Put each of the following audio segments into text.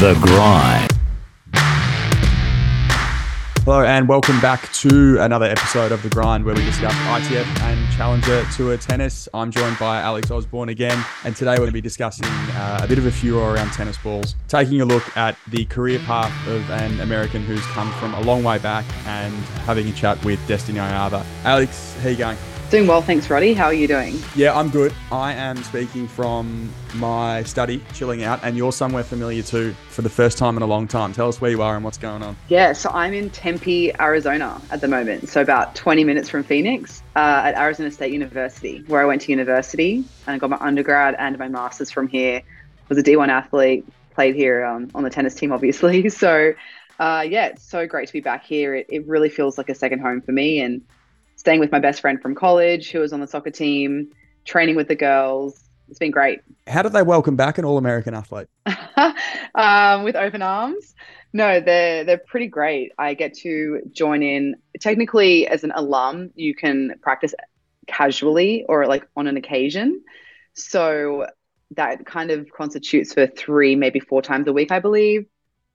The Grind. Hello and welcome back to another episode of The Grind where we discuss ITF and Challenger Tour tennis. I'm joined by Alex Osborne again, and today we're going to be discussing uh, a bit of a furor around tennis balls, taking a look at the career path of an American who's come from a long way back and having a chat with Destanee Aiava. Alex, how you going? Doing well, thanks, Roddy. How are you doing? Yeah, I'm good. I am speaking from my study, chilling out, and you're somewhere familiar too for the first time in a long time. Tell us where you are and what's going on. Yeah, so I'm in Tempe, Arizona at the moment. So about 20 minutes from Phoenix uh, at Arizona State University, where I went to university and I got my undergrad and my master's from here. Was a D1 athlete, played here um, on the tennis team, obviously. So uh, yeah, it's so great to be back here. It, it really feels like a second home for me and staying with my best friend from college who was on the soccer team, training with the girls. It's been great. How did they welcome back an All American athlete? um, with open arms. No, they're they're pretty great. I get to join in. Technically, as an alum, you can practice casually or like on an occasion. So that kind of constitutes for three, maybe four times a week, I believe.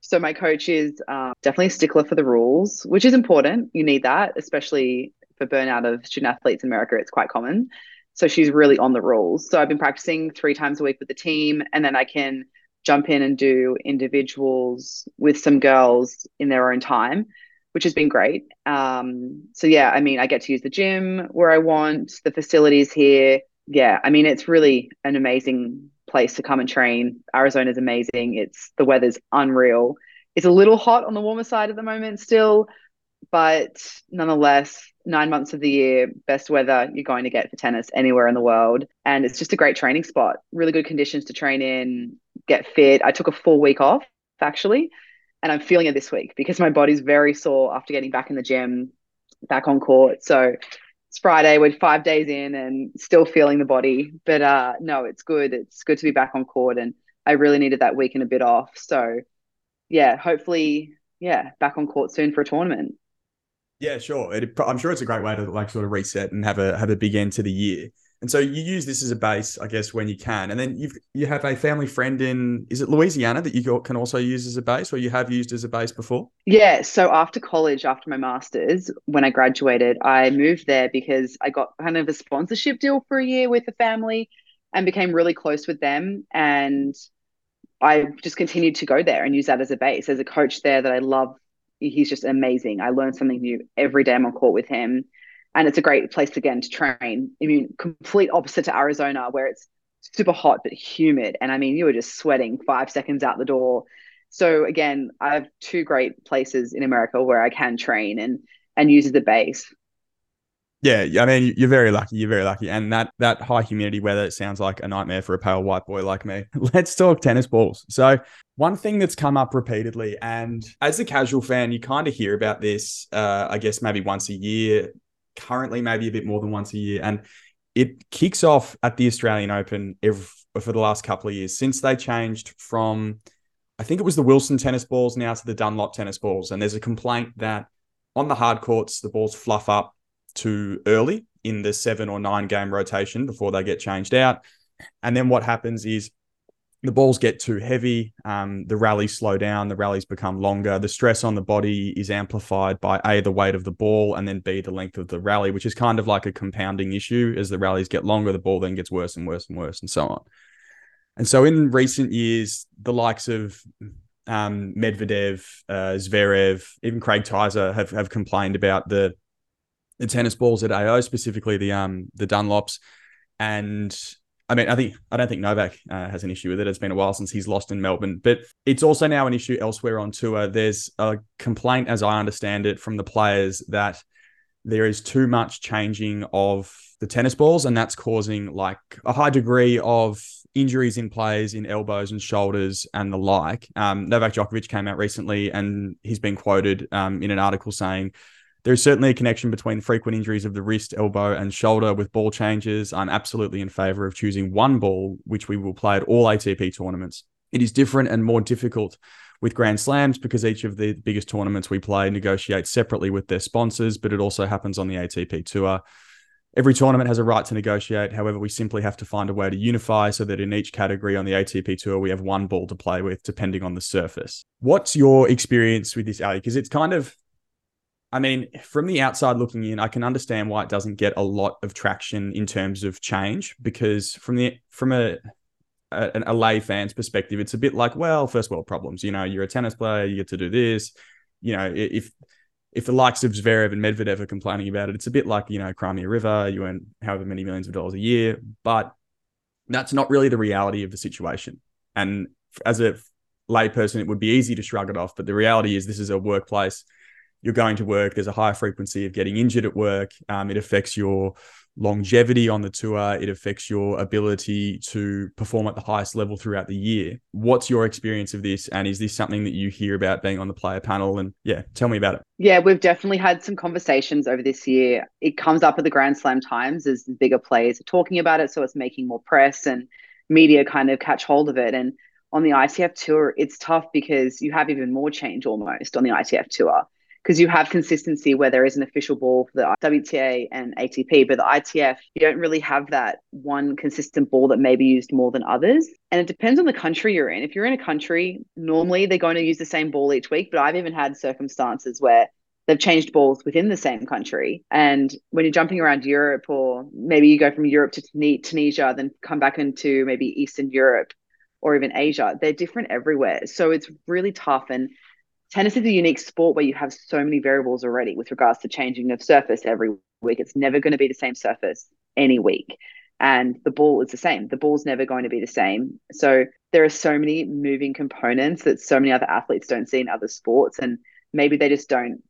So my coach is um, definitely a stickler for the rules, which is important. You need that, especially burnout of student athletes in America. It's quite common. So she's really on the rules. So I've been practicing three times a week with the team, and then I can jump in and do individuals with some girls in their own time, which has been great. Um, so yeah, I mean, I get to use the gym where I want, the facilities here. Yeah, I mean, it's really an amazing place to come and train. Arizona's amazing. It's the weather's unreal. It's a little hot on the warmer side at the moment still, but nonetheless, nine months of the year, best weather you're going to get for tennis anywhere in the world. And it's just a great training spot, really good conditions to train in, get fit. I took a full week off, actually, and I'm feeling it this week because my body's very sore after getting back in the gym, back on court. So it's Friday, we're five days in and still feeling the body. But uh, no, it's good. It's good to be back on court. And I really needed that week and a bit off. So yeah, hopefully, yeah, back on court soon for a tournament. Yeah, sure. It, I'm sure it's a great way to like sort of reset and have a have a big end to the year. And so you use this as a base, I guess, when you can. And then you've you have a family friend in is it Louisiana that you can also use as a base, or you have used as a base before? Yeah. So after college, after my masters, when I graduated, I moved there because I got kind of a sponsorship deal for a year with the family, and became really close with them. And I just continued to go there and use that as a base. As a coach there that I love he's just amazing. I learn something new every day I'm on court with him. And it's a great place again to train. I mean, complete opposite to Arizona, where it's super hot but humid. And I mean, you were just sweating five seconds out the door. So again, I have two great places in America where I can train and and use as the base. Yeah, I mean, you're very lucky. You're very lucky, and that that high humidity weather sounds like a nightmare for a pale white boy like me. Let's talk tennis balls. So, one thing that's come up repeatedly, and as a casual fan, you kind of hear about this. Uh, I guess maybe once a year. Currently, maybe a bit more than once a year, and it kicks off at the Australian Open every, for the last couple of years since they changed from, I think it was the Wilson tennis balls now to the Dunlop tennis balls, and there's a complaint that on the hard courts the balls fluff up too early in the seven or nine game rotation before they get changed out. And then what happens is the balls get too heavy, um, the rallies slow down, the rallies become longer, the stress on the body is amplified by A, the weight of the ball, and then B, the length of the rally, which is kind of like a compounding issue. As the rallies get longer, the ball then gets worse and worse and worse, and so on. And so in recent years, the likes of um, Medvedev, uh, Zverev, even Craig Tiley have, have complained about the the tennis balls at AO, specifically the um the Dunlops, and I mean I think I don't think Novak uh, has an issue with it. It's been a while since he's lost in Melbourne, but it's also now an issue elsewhere on tour. There's a complaint, as I understand it, from the players that there is too much changing of the tennis balls, and that's causing like a high degree of injuries in players in elbows and shoulders and the like. Um, Novak Djokovic came out recently, and he's been quoted um, in an article saying there's certainly a connection between frequent injuries of the wrist, elbow, and shoulder with ball changes. I'm absolutely in favor of choosing one ball, which we will play at all ATP tournaments. It is different and more difficult with Grand Slams because each of the biggest tournaments we play negotiate separately with their sponsors, but it also happens on the ATP tour. Every tournament has a right to negotiate. However, we simply have to find a way to unify so that in each category on the ATP tour, we have one ball to play with, depending on the surface. What's your experience with this, Ali? Because it's kind of, I mean, from the outside looking in, I can understand why it doesn't get a lot of traction in terms of change. Because from the from a a, a lay fan's perspective, it's a bit like, well, first world problems. You know, you're a tennis player, you get to do this. You know, if if the likes of Zverev and Medvedev are complaining about it, it's a bit like, you know, Crimea River, you earn however many millions of dollars a year, but that's not really the reality of the situation. And as a layperson, it would be easy to shrug it off, but the reality is this is a workplace. You're going to work. There's a high frequency of getting injured at work. Um, it affects your longevity on the tour. It affects your ability to perform at the highest level throughout the year. What's your experience of this? And is this something that you hear about being on the player panel? And yeah, tell me about it. Yeah, we've definitely had some conversations over this year. It comes up at the Grand Slam times as bigger players are talking about it. So it's making more press and media kind of catch hold of it. And on the ITF tour, it's tough because you have even more change almost on the ITF tour because you have consistency where there is an official ball for the WTA and ATP, but the ITF, you don't really have that one consistent ball that may be used more than others. And it depends on the country you're in. If you're in a country, normally they're going to use the same ball each week, but I've even had circumstances where they've changed balls within the same country. And when you're jumping around Europe, or maybe you go from Europe to Tunisia, then come back into maybe Eastern Europe or even Asia, they're different everywhere. So it's really tough. And tennis is a unique sport where you have so many variables already with regards to changing of surface every week. It's never going to be the same surface any week. And the ball is the same. The ball's never going to be the same. So there are so many moving components that so many other athletes don't see in other sports. And maybe they just don't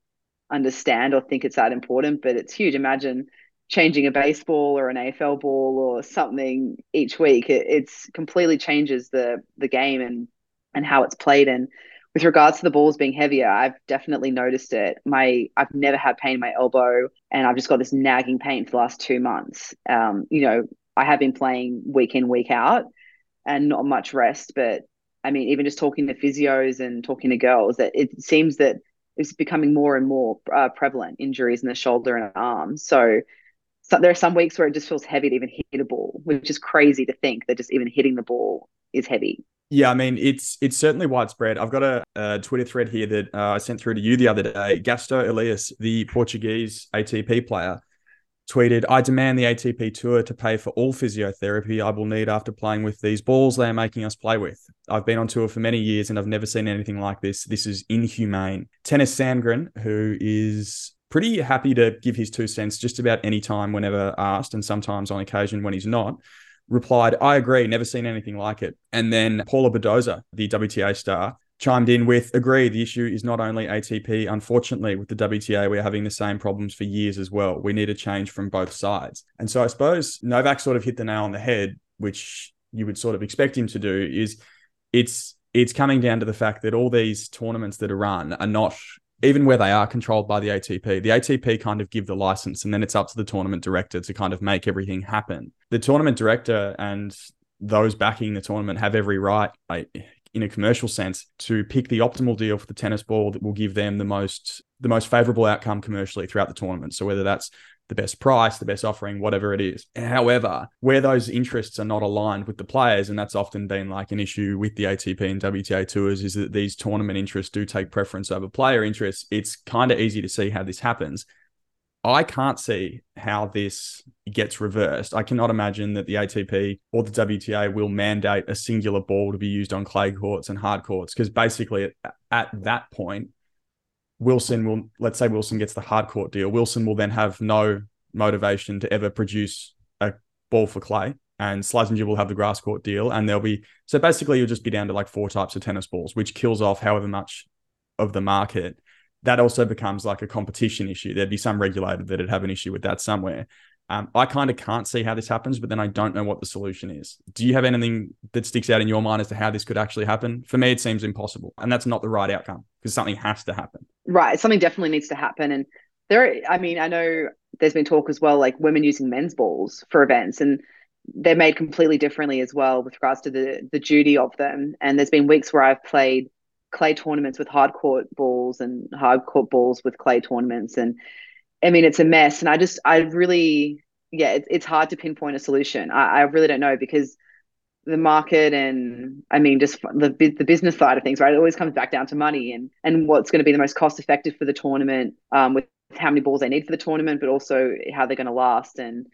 understand or think it's that important, but it's huge. Imagine changing a baseball or an AFL ball or something each week. It it's completely changes the the game and and how it's played. And with regards to the balls being heavier, I've definitely noticed it. My I've never had pain in my elbow, and I've just got this nagging pain for the last two months. Um, you know, I have been playing week in week out, and not much rest. But I mean, even just talking to physios and talking to girls, that it seems that it's becoming more and more uh, prevalent injuries in the shoulder and arm. So, so there are some weeks where it just feels heavy to even hit a ball, which is crazy to think that just even hitting the ball is heavy. Yeah, I mean it's it's certainly widespread. I've got a, a Twitter thread here that uh, I sent through to you the other day. Gastão Elias, the Portuguese ATP player, tweeted, "I demand the ATP Tour to pay for all physiotherapy I will need after playing with these balls they are making us play with. I've been on tour for many years and I've never seen anything like this. This is inhumane." Tennys Sandgren, who is pretty happy to give his two cents just about any time whenever asked, and sometimes on occasion when he's not replied, I agree, never seen anything like it. And then Paula Badosa, the WTA star, chimed in with, agree, the issue is not only ATP. Unfortunately, with the WTA, we're having the same problems for years as well. We need a change from both sides. And so I suppose Novak sort of hit the nail on the head, which you would sort of expect him to do, is it's it's coming down to the fact that all these tournaments that are run are not even where they are controlled by the ATP, the ATP kind of give the license and then it's up to the tournament director to kind of make everything happen. The tournament director and those backing the tournament have every right, in a commercial sense, to pick the optimal deal for the tennis ball that will give them the most the most favorable outcome commercially throughout the tournament. So whether that's the best price, the best offering, whatever it is. However, where those interests are not aligned with the players, and that's often been like an issue with the ATP and WTA tours, is that these tournament interests do take preference over player interests. It's kind of easy to see how this happens. I can't see how this gets reversed. I cannot imagine that the ATP or the WTA will mandate a singular ball to be used on clay courts and hard courts because basically at, at that point, Wilson will, let's say Wilson gets the hard court deal. Wilson will then have no motivation to ever produce a ball for clay. And Slazenger will have the grass court deal. And there'll be, so basically, you'll just be down to like four types of tennis balls, which kills off however much of the market. That also becomes like a competition issue. There'd be some regulator that'd have an issue with that somewhere. Um, I kind of can't see how this happens, but then I don't know what the solution is. Do you have anything that sticks out in your mind as to how this could actually happen? For me, it seems impossible, and that's not the right outcome because something has to happen. Right, something definitely needs to happen, and there. I mean, I know there's been talk as well, like women using men's balls for events, and they're made completely differently as well with regards to the the duty of them. And there's been weeks where I've played clay tournaments with hard court balls and hard court balls with clay tournaments, and I mean, it's a mess. And I just, I really, yeah, it's it's hard to pinpoint a solution. I, I really don't know because the market and I mean just the the business side of things, right? It always comes back down to money and and what's going to be the most cost effective for the tournament, um, with how many balls they need for the tournament, but also how they're going to last and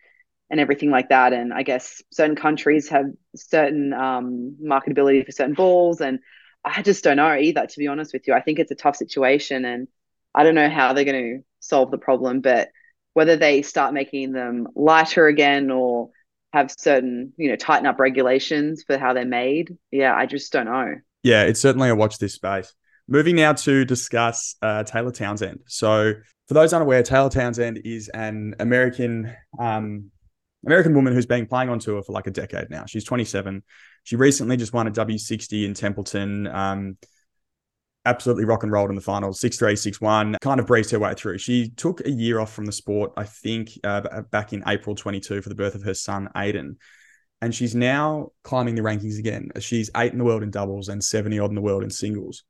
and everything like that. And I guess certain countries have certain um, marketability for certain balls, and I just don't know either. To be honest with you, I think it's a tough situation, and I don't know how they're going to solve the problem, but whether they start making them lighter again or have certain, you know, tighten up regulations for how they're made. Yeah, I just don't know. Yeah, it's certainly a watch this space. Moving now to discuss uh, Taylor Townsend. So, for those unaware, Taylor Townsend is an American um, American woman who's been playing on tour for like a decade now. She's 27. She recently just won a W60 in Templeton. Um, absolutely rock and rolled in the finals, 6-3, 6-1, kind of breezed her way through. She took a year off from the sport, I think, uh, back in April 22 for the birth of her son, Aiden. And she's now climbing the rankings again. She's eight in the world in doubles and 70 odd in the world in singles.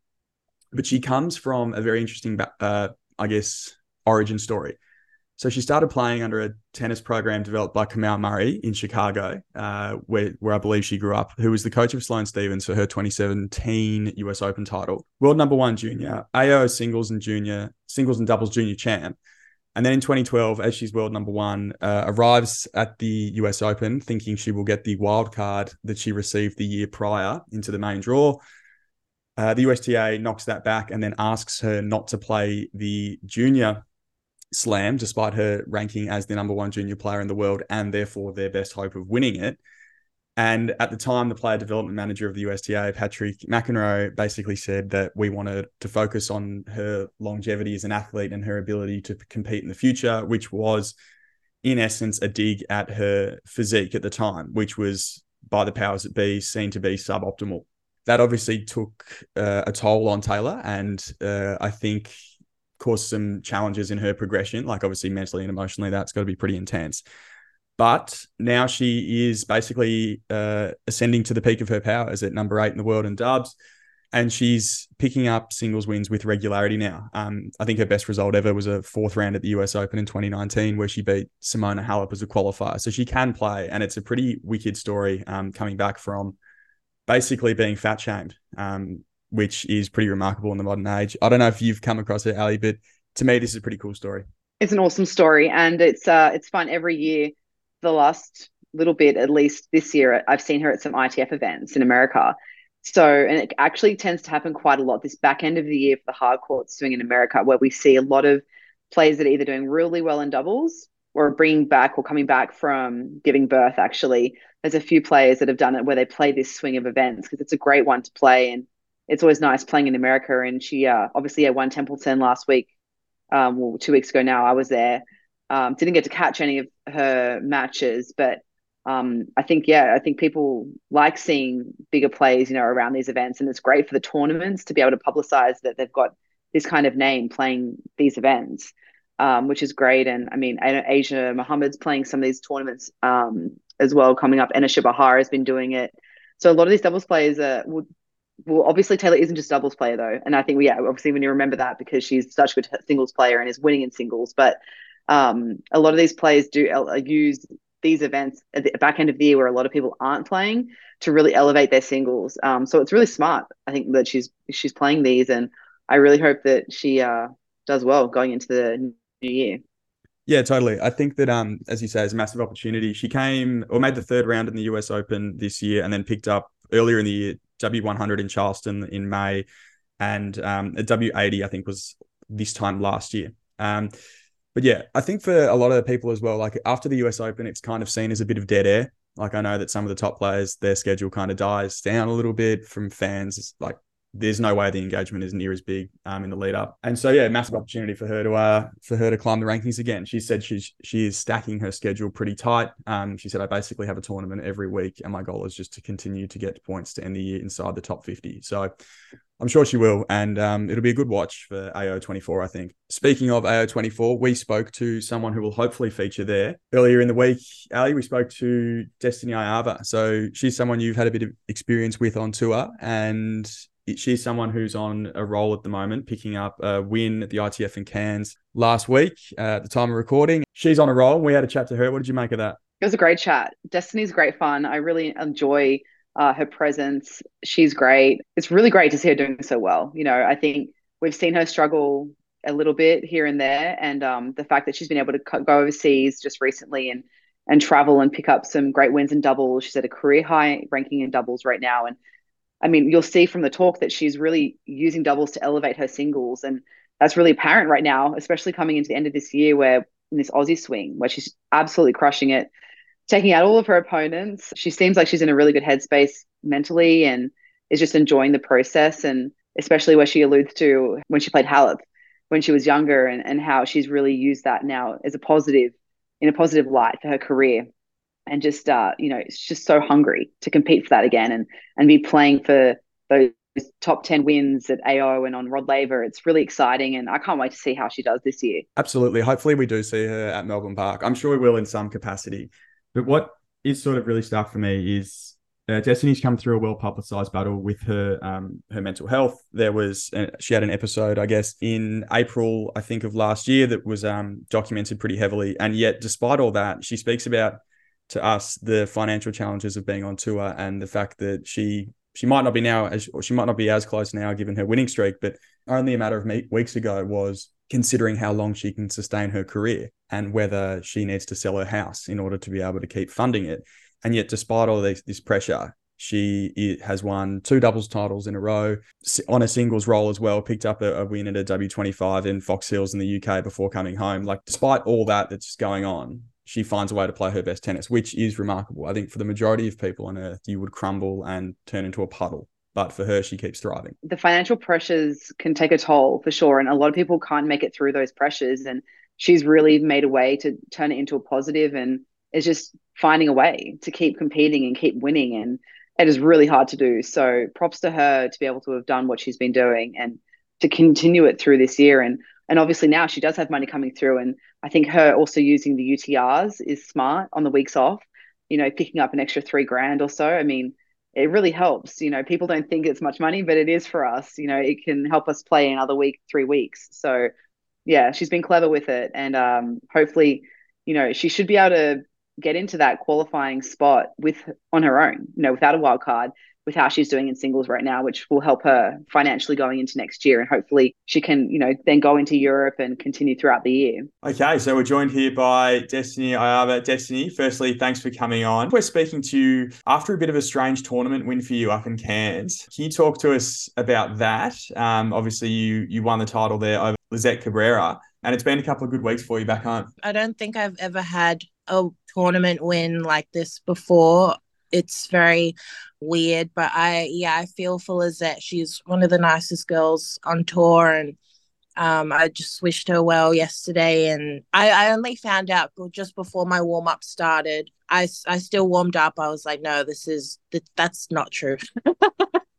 But she comes from a very interesting, uh, I guess, origin story. So she started playing under a tennis program developed by Kamau Murray in Chicago, uh, where, where I believe she grew up, who was the coach of Sloane Stevens for her 2017 US Open title. World number one junior, AO singles and junior, singles and doubles junior champ. And then in 2012, as she's world number one, uh, arrives at the US Open thinking she will get the wild card that she received the year prior into the main draw. Uh, the USTA knocks that back and then asks her not to play the junior slam, despite her ranking as the number one junior player in the world and therefore their best hope of winning it. And at the time, the player development manager of the USTA, Patrick McEnroe, basically said that we wanted to focus on her longevity as an athlete and her ability to compete in the future, which was, in essence, a dig at her physique at the time, which was by the powers that be seen to be suboptimal. That obviously took uh, a toll on Taylor, and uh, I think caused some challenges in her progression. Like obviously mentally and emotionally, that's got to be pretty intense. But now she is basically uh, ascending to the peak of her powers at number eight in the world in dubs. And she's picking up singles wins with regularity now. Um, I think her best result ever was a fourth round at the US Open in 2019, where she beat Simona Halep as a qualifier. So she can play, and it's a pretty wicked story um, coming back from basically being fat shamed. Um, which is pretty remarkable in the modern age. I don't know if you've come across it, Ali, but to me, this is a pretty cool story. It's an awesome story, and it's uh, it's fun every year. The last little bit, at least this year, I've seen her at some ITF events in America. So, and it actually tends to happen quite a lot this back end of the year for the hard court swing in America, where we see a lot of players that are either doing really well in doubles or bringing back or coming back from giving birth. Actually, there's a few players that have done it where they play this swing of events because it's a great one to play and it's always nice playing in America. And she uh, obviously yeah, won Templeton last week, um, well, two weeks ago now. I was there. Um, didn't get to catch any of her matches, but um, I think yeah, I think people like seeing bigger players, you know, around these events, and it's great for the tournaments to be able to publicize that they've got this kind of name playing these events, um, which is great. And I mean, Asia Muhammad's playing some of these tournaments um, as well coming up. Anna Bahar has been doing it. So a lot of these doubles players uh, will well, obviously Taylor isn't just doubles player though, and I think we yeah, obviously when you remember that because she's such a good singles player and is winning in singles, but um, a lot of these players do uh, use these events at the back end of the year where a lot of people aren't playing to really elevate their singles. Um, so it's really smart, I think, that she's she's playing these, and I really hope that she uh, does well going into the new year. Yeah, totally. I think that um, as you say, it's a massive opportunity. She came or made the third round in the US Open this year, and then picked up earlier in the year W100 in Charleston in May, and um, a W80 I think was this time last year. Um, but yeah, I think for a lot of people as well, like after the US Open, it's kind of seen as a bit of dead air. Like I know that some of the top players, their schedule kind of dies down a little bit from fans. Like there's no way the engagement is near as big um, in the lead up. And so yeah, massive opportunity for her to uh for her to climb the rankings again. She said she's she is stacking her schedule pretty tight. Um, she said I basically have a tournament every week, and my goal is just to continue to get points to end the year inside the top 50. So I'm sure she will, and um, it'll be a good watch for AO24. I think. Speaking of AO24, we spoke to someone who will hopefully feature there earlier in the week. Ali, we spoke to Destanee Aiava. So she's someone you've had a bit of experience with on tour, and she's someone who's on a roll at the moment, picking up a win at the ITF in Cairns last week uh, at the time of recording. She's on a roll. We had a chat to her. What did you make of that? It was a great chat. Destanee's great fun. I really enjoy uh, her presence. She's great. It's really great to see her doing so well. You know, I think we've seen her struggle a little bit here and there, and um, the fact that she's been able to go overseas just recently and and travel and pick up some great wins in doubles. She's at a career high ranking in doubles right now, and I mean, you'll see from the talk that she's really using doubles to elevate her singles, and that's really apparent right now, especially coming into the end of this year, where in this Aussie swing, where she's absolutely crushing it taking out all of her opponents. She seems like she's in a really good headspace mentally and is just enjoying the process. And especially where she alludes to when she played Halep when she was younger and, and how she's really used that now as a positive, in a positive light for her career. And just, uh, you know, it's just so hungry to compete for that again and, and be playing for those top 10 wins at AO and on Rod Laver. It's really exciting. And I can't wait to see how she does this year. Absolutely. Hopefully, we do see her at Melbourne Park. I'm sure we will in some capacity. But what is sort of really stuck for me is uh, Destanee's come through a well publicized battle with her um, her mental health. There was uh, she had an episode, I guess, in April, I think of last year that was um, documented pretty heavily. And yet, despite all that, she speaks about to us the financial challenges of being on tour and the fact that she she might not be now as or she might not be as close now given her winning streak, but only a matter of weeks ago was considering how long she can sustain her career and whether she needs to sell her house in order to be able to keep funding it. And yet, despite all this, this pressure, she has won two doubles titles in a row on a singles role as well. Picked up a, a win at a W25 in Fox Hills in the UK before coming home. Like, despite all that that's going on, she finds a way to play her best tennis, which is remarkable. I think for the majority of people on earth, you would crumble and turn into a puddle but for her, she keeps thriving. The financial pressures can take a toll for sure. And a lot of people can't make it through those pressures. And she's really made a way to turn it into a positive and is just finding a way to keep competing and keep winning. And it is really hard to do. So props to her to be able to have done what she's been doing and to continue it through this year. And and obviously now she does have money coming through. And I think her also using the UTRs is smart on the weeks off, you know, picking up an extra three grand or so. I mean, it really helps. You know, people don't think it's much money, but it is for us. You know, it can help us play another week, three weeks. So, yeah, she's been clever with it, and um, hopefully, you know, she should be able to get into that qualifying spot with on her own. You know, without a wild card, with how she's doing in singles right now, which will help her financially going into next year. And hopefully she can, you know, then go into Europe and continue throughout the year. Okay, so we're joined here by Destanee Aiava. Destanee, firstly, thanks for coming on. We're speaking to you after a bit of a strange tournament win for you up in Cairns. Can you talk to us about that? Um, obviously, you you won the title there over Lizette Cabrera, and it's been a couple of good weeks for you back home. I don't think I've ever had a tournament win like this before it's very weird. But I, yeah, I feel for Lizette. She's one of the nicest girls on tour, and um, I just wished her well yesterday. And I, I only found out just before my warm up started. I, I still warmed up. I was like, no, this is that's not true.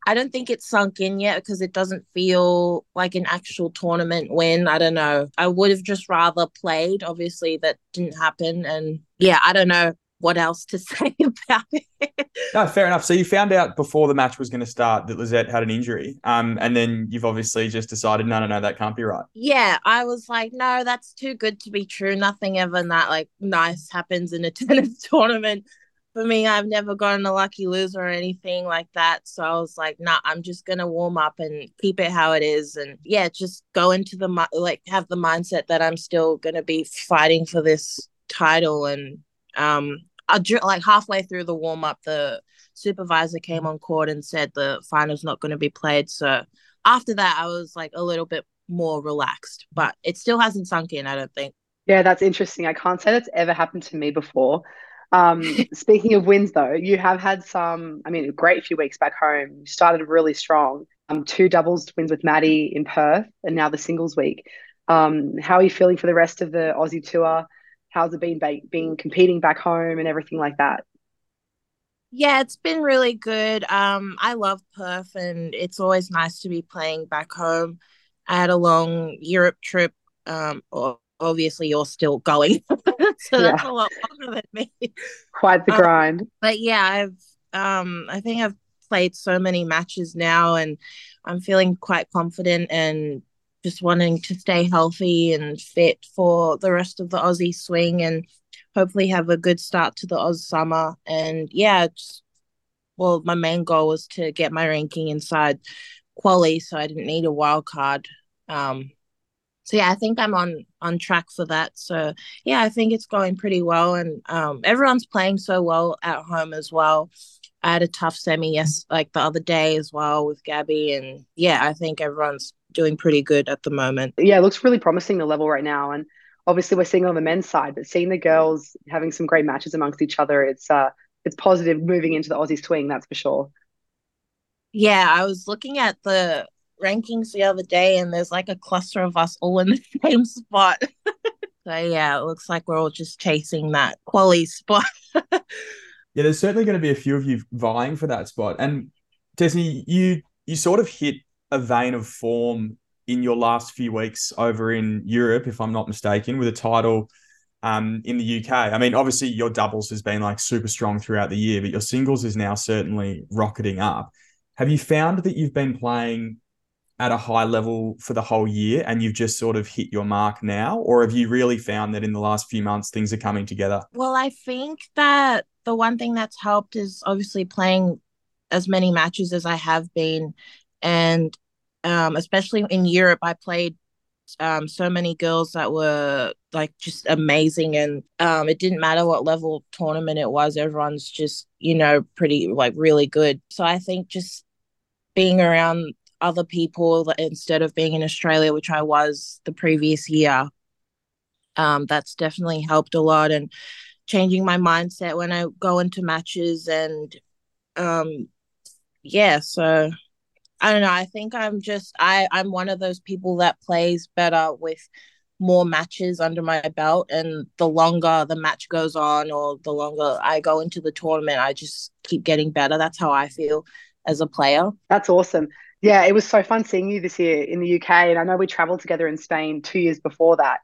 I don't think it's sunk in yet because it doesn't feel like an actual tournament win. I don't know. I would have just rather played. Obviously, that didn't happen. And yeah, I don't know what else to say about it. No, fair enough. So you found out before the match was going to start that Lizette had an injury, um, and then you've obviously just decided, no, no, no, that can't be right. Yeah, I was like, no, that's too good to be true. Nothing ever that like nice happens in a tennis tournament. For me, I've never gotten a lucky loser or anything like that. So I was like, nah, I'm just gonna warm up and keep it how it is, and yeah, just go into the like have the mindset that I'm still gonna be fighting for this title and um like halfway through the warm up, the supervisor came on court and said the final's not going to be played. So after that, I was like a little bit more relaxed, but it still hasn't sunk in. I don't think. Yeah, that's interesting. I can't say that's ever happened to me before. Um, speaking of wins, though, you have had some. I mean, a great few weeks back home. You started really strong. Um, two doubles wins with Maddie in Perth, and now the singles week. Um, how are you feeling for the rest of the Aussie tour? How's it been ba- being competing back home and everything like that? Yeah, it's been really good. Um, I love Perth, and it's always nice to be playing back home. I had a long Europe trip. Um, obviously, you're still going, so yeah. that's a lot longer than me. Quite the um, grind. But yeah, I've um, I think I've played so many matches now and I'm feeling quite confident and just wanting to stay healthy and fit for the rest of the Aussie swing and hopefully have a good start to the Oz summer. And yeah, well, my main goal was to get my ranking inside quali, so I didn't need a wild card. Um, so yeah, I think I'm on on track for that. So yeah, I think it's going pretty well, and um, everyone's playing so well at home as well. I had a tough semi yes like the other day as well with Gabby and yeah I think everyone's doing pretty good at the moment. Yeah, it looks really promising the level right now and obviously we're seeing on the men's side but seeing the girls having some great matches amongst each other it's uh it's positive moving into the Aussie swing that's for sure. Yeah, I was looking at the rankings the other day and there's like a cluster of us all in the same spot. so yeah, it looks like we're all just chasing that quality spot. Yeah, there's certainly going to be a few of you vying for that spot. And Desi, you you sort of hit a vein of form in your last few weeks over in Europe, if I'm not mistaken, with a title um, in the UK. I mean, obviously your doubles has been like super strong throughout the year, but your singles is now certainly rocketing up. Have you found that you've been playing at a high level for the whole year and you've just sort of hit your mark now? Or have you really found that in the last few months things are coming together? Well, I think that the one thing that's helped is obviously playing as many matches as I have been. And um, especially in Europe, I played um, so many girls that were like just amazing and um, it didn't matter what level tournament it was everyone's just you know pretty like really good so i think just being around other people instead of being in Australia, which I was the previous year. Um, that's definitely helped a lot and changing my mindset when I go into matches and um yeah, so I don't know. I think I'm just I I'm one of those people that plays better with more matches under my belt and the longer the match goes on or the longer I go into the tournament, I just keep getting better. That's how I feel as a player. That's awesome. Yeah, it was so fun seeing you this year in the UK, and I know we travelled together in Spain two years before that.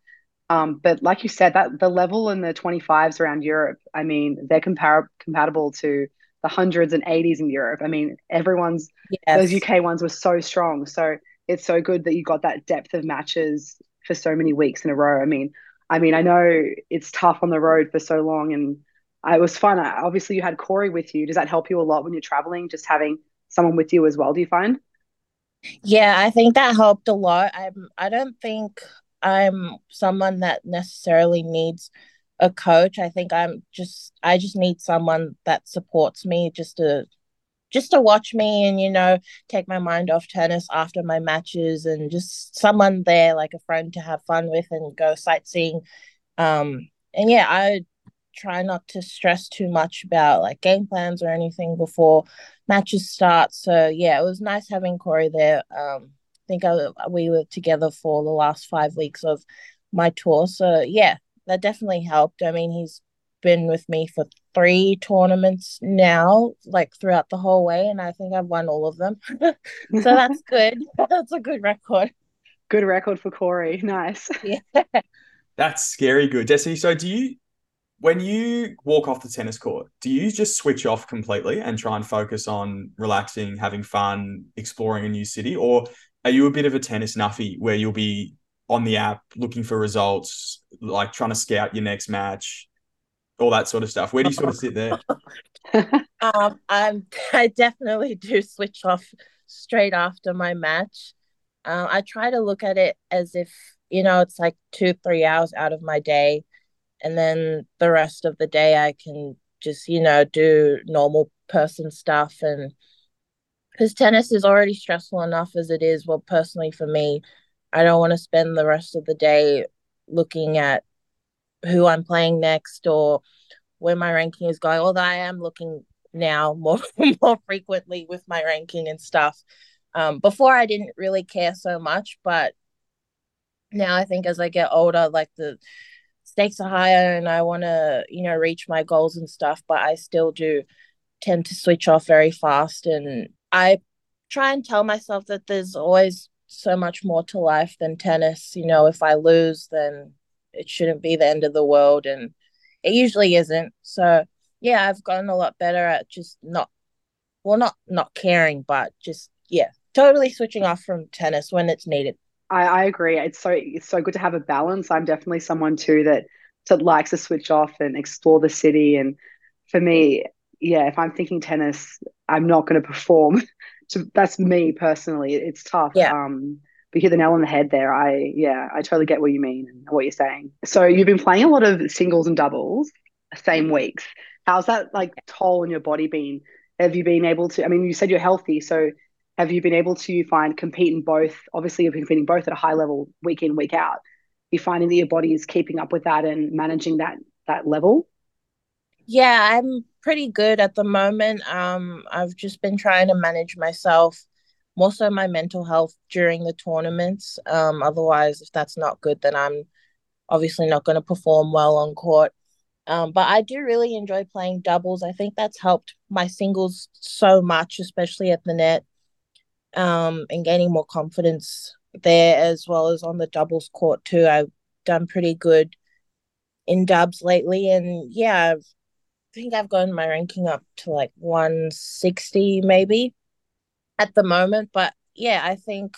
Um, but like you said, that the level in the 25s around Europe, I mean, they're compar- compatible to the hundreds and 80s in Europe. I mean, everyone's yes. those UK ones were so strong. So it's so good that you got that depth of matches for so many weeks in a row. I mean, I mean, I know it's tough on the road for so long, and it was fun. Obviously, you had Corey with you. Does that help you a lot when you're traveling? Just having someone with you as well? Do you find? Yeah, I think that helped a lot. I'm I don't think I'm someone that necessarily needs a coach. I think I'm just I just need someone that supports me just to just to watch me and you know take my mind off tennis after my matches and just someone there like a friend to have fun with and go sightseeing um and yeah i try not to stress too much about like game plans or anything before matches start. So yeah, it was nice having Corey there. Um, I think I, we were together for the last five weeks of my tour. So yeah, that definitely helped. I mean, he's been with me for three tournaments now, like throughout the whole way, and I think I've won all of them. so that's good. that's a good record. Good record for Corey. Nice. Yeah. That's scary good. Desi, so do you when you walk off the tennis court, do you just switch off completely and try and focus on relaxing, having fun, exploring a new city? Or are you a bit of a tennis nuffy where you'll be on the app looking for results, like trying to scout your next match, all that sort of stuff? Where do you sort of sit there? um, I'm, I definitely do switch off straight after my match. Uh, I try to look at it as if, you know, it's like two, three hours out of my day and then the rest of the day I can just you know do normal person stuff and because tennis is already stressful enough as it is well personally for me I don't want to spend the rest of the day looking at who I'm playing next or where my ranking is going although I am looking now more more frequently with my ranking and stuff um, before I didn't really care so much but now I think as I get older like the stakes are higher and I want to, you know, reach my goals and stuff, but I still do tend to switch off very fast. And I try and tell myself that there's always so much more to life than tennis. You know, if I lose, then it shouldn't be the end of the world. And it usually isn't. So, yeah, I've gotten a lot better at just not well not not caring but just yeah totally switching off from tennis when it's needed I, I agree it's so it's so good to have a balance i'm definitely someone too that that likes to switch off and explore the city and for me yeah if i'm thinking tennis i'm not going to perform that's me personally it's tough yeah. um but hit the nail on the head there i yeah i totally get what you mean and what you're saying so you've been playing a lot of singles and doubles same weeks how's that like toll on your body been have you been able to? I mean, you said you're healthy, so have you been able to find compete in both? Obviously, you've been competing both at a high level, week in, week out. You finding that your body is keeping up with that and managing that that level? Yeah, I'm pretty good at the moment. Um, I've just been trying to manage myself, more so my mental health during the tournaments. Um, otherwise, if that's not good, then I'm obviously not going to perform well on court. Um, but I do really enjoy playing doubles. I think that's helped my singles so much, especially at the net, um, and gaining more confidence there as well as on the doubles court too. I've done pretty good in dubs lately, and yeah, I've, think I've gotten my ranking up to like 160 maybe at the moment. But yeah, I think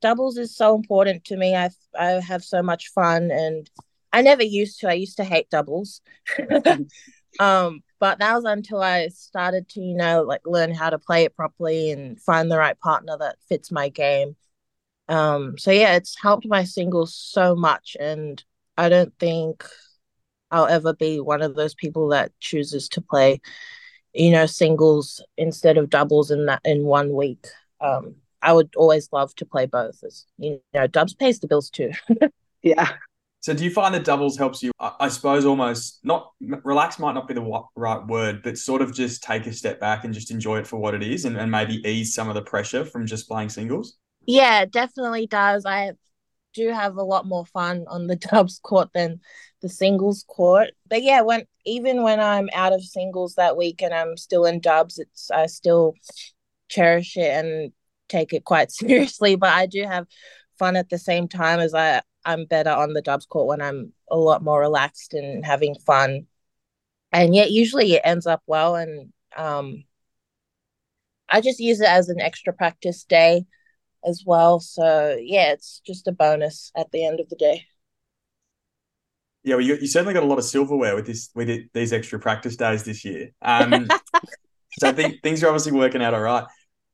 doubles is so important to me. I I have so much fun and I never used to. I used to hate doubles. um, but that was until I started to, you know, like learn how to play it properly and find the right partner that fits my game. Um, so yeah, it's helped my singles so much, and I don't think I'll ever be one of those people that chooses to play, you know, singles instead of doubles in that in one week. Um, I would always love to play both. As you know, dubs pays the bills too. yeah, so do you find that doubles helps you, I suppose, almost not relax might not be the right word, but sort of just take a step back and just enjoy it for what it is and, and maybe ease some of the pressure from just playing singles? Yeah, definitely does. I do have a lot more fun on the dubs court than the singles court. But yeah, when even when I'm out of singles that week and I'm still in dubs, it's I still cherish it and take it quite seriously. But I do have fun at the same time as I I'm better on the dubs court when I'm a lot more relaxed and having fun. And yet usually it ends up well and um I just use it as an extra practice day as well. So yeah, it's just a bonus at the end of the day. Yeah, well, you, you certainly got a lot of silverware with this with it, these extra practice days this year. Um, so I think things are obviously working out all right.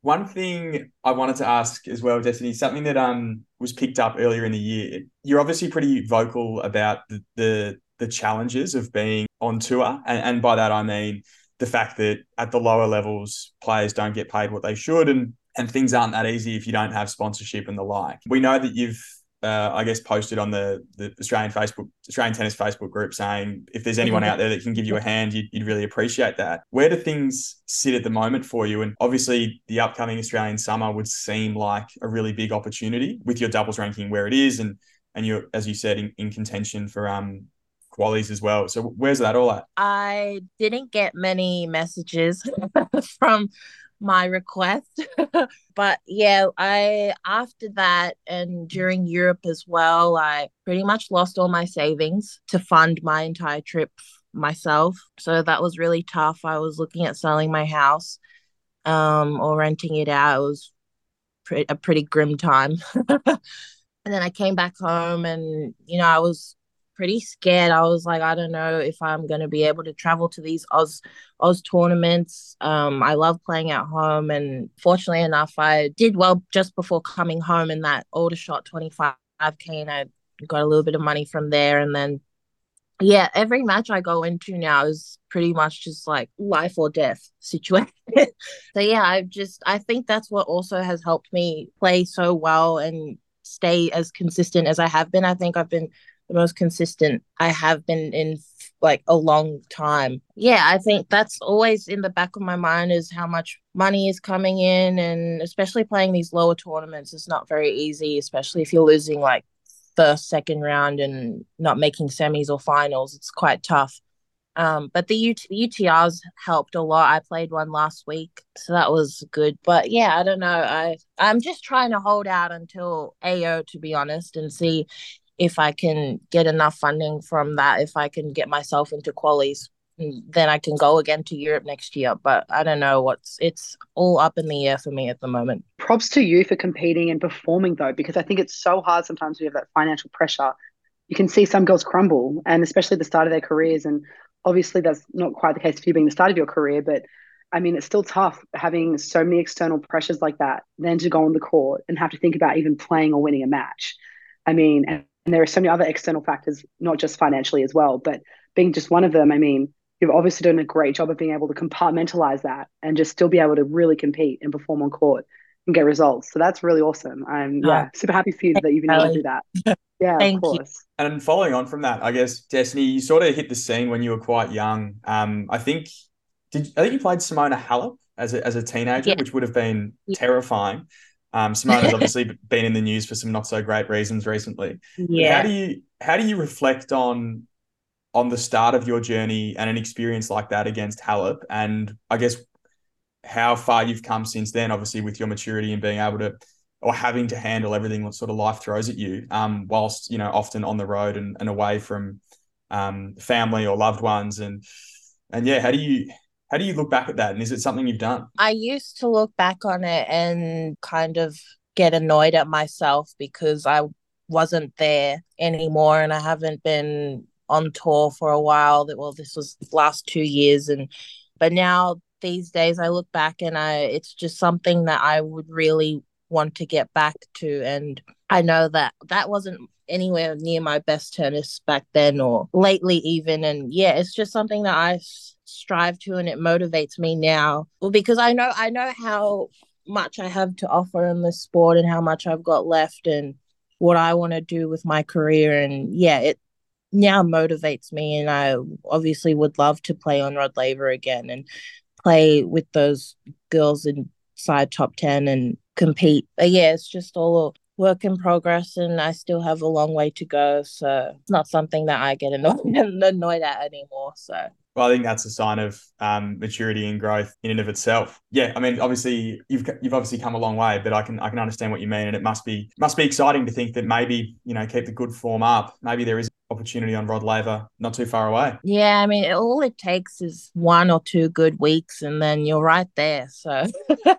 One thing I wanted to ask as well, Destanee, something that um was picked up earlier in the year. You're obviously pretty vocal about the the, the challenges of being on tour, and, and by that I mean the fact that at the lower levels, players don't get paid what they should, and and things aren't that easy if you don't have sponsorship and the like. We know that you've uh, I guess, posted on the, the Australian Facebook, Australian Tennis Facebook group saying if there's anyone out there that can give you a hand, you'd, you'd, really appreciate that. Where do things sit at the moment for you? And obviously, the upcoming Australian summer would seem like a really big opportunity with your doubles ranking where it is, and and you're, as you said, in, in contention for um qualities as well. So where's that all at? I didn't get many messages from my request. but yeah, I after that and during Europe as well, I pretty much lost all my savings to fund my entire trip myself. So that was really tough. I was looking at selling my house um or renting it out. It was pre- a pretty grim time. and then I came back home and you know, I was pretty scared. I was like, I don't know if I'm going to be able to travel to these Oz Oz tournaments. Um, I love playing at home, and fortunately enough, I did well just before coming home in that Aldershot 25k, and I got a little bit of money from there, and then. Yeah, every match I go into now is pretty much just like life or death situation. so yeah, I've just I think that's what also has helped me play so well and stay as consistent as I have been. I think I've been the most consistent I have been in like a long time. Yeah, I think that's always in the back of my mind is how much money is coming in and especially playing these lower tournaments is not very easy, especially if you're losing like first, second round and not making semis or finals. It's quite tough. Um, but the UT- UTRs helped a lot. I played one last week, so that was good. But yeah, I don't know. I I'm just trying to hold out until AO to be honest, and see if I can get enough funding from that, if I can get myself into qualies then I can go again to Europe next year. But I don't know what's it's all up in the air for me at the moment. Props to you for competing and performing though, because I think it's so hard sometimes we have that financial pressure. You can see some girls crumble, and especially the start of their careers. And obviously, that's not quite the case for you being the start of your career, but I mean, it's still tough having so many external pressures like that, then to go on the court and have to think about even playing or winning a match. I mean, there are so many other external factors, not just financially as well, but being just one of them, I mean, you've obviously done a great job of being able to compartmentalize that and just still be able to really compete and perform on court and get results. So that's really awesome. I'm yeah, super happy for you that you've been able to do that. Yeah, Thank of course. You. And following on from that, I guess Destanee, you sort of hit the scene when you were quite young. Um, I think did I think you played Simona Halep as a as a teenager, yeah. which would have been yeah. terrifying. Um, Simona's obviously been in the news for some not so great reasons recently. Yeah. But how do you how do you reflect on on the start of your journey and an experience like that against Halep, and I guess how far you've come since then, obviously with your maturity and being able to or having to handle everything that sort of life throws at you, um, whilst you know often on the road and, and away from um, family or loved ones, and and yeah, how do you how do you look back at that, and is it something you've done? I used to look back on it and kind of get annoyed at myself because I wasn't there anymore, and I haven't been on tour for a while. That well this was last two years and but now these days i look back and i it's just something that i would really want to get back to. And i know that that wasn't anywhere near my best tennis back then or lately even. And yeah it's just something that i strive to and it motivates me now well because i know i know how much i have to offer in this sport and how much i've got left and what i want to do with my career and yeah it now motivates me and I obviously would love to play on Rod Laver again and play with those girls inside top 10 and compete. But yeah, it's just all work in progress and I still have a long way to go. So it's not something that I get annoyed, annoyed at anymore. So well, I think that's a sign of um, maturity and growth in and of itself. Yeah, I mean, obviously you've you've obviously come a long way, but I can I can understand what you mean, and it must be must be exciting to think that maybe you know keep the good form up. Maybe there is opportunity on Rod Laver not too far away. Yeah, I mean, all it takes is one or two good weeks, and then you're right there. So.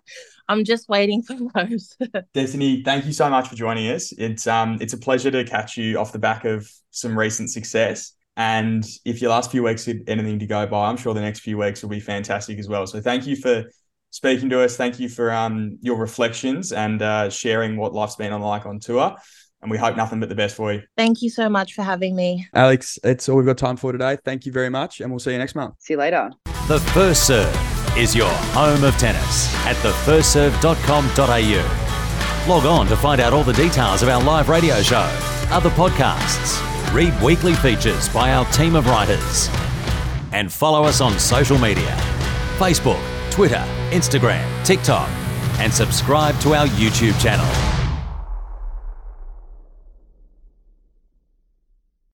I'm just waiting for those. Destanee, thank you so much for joining us. It's um it's a pleasure to catch you off the back of some recent success. And if your last few weeks had anything to go by, I'm sure the next few weeks will be fantastic as well. So thank you for speaking to us. Thank you for um, your reflections and uh, sharing what life's been like on tour. And we hope nothing but the best for you. Thank you so much for having me. Alex, it's all we've got time for today. Thank you very much. And we'll see you next month. See you later. The First Serve is your home of tennis at thefirstserve.com.au. Log on to find out all the details of our live radio show, other podcasts, read weekly features by our team of writers, and follow us on social media. Facebook, Twitter, Instagram, TikTok, and subscribe to our YouTube channel.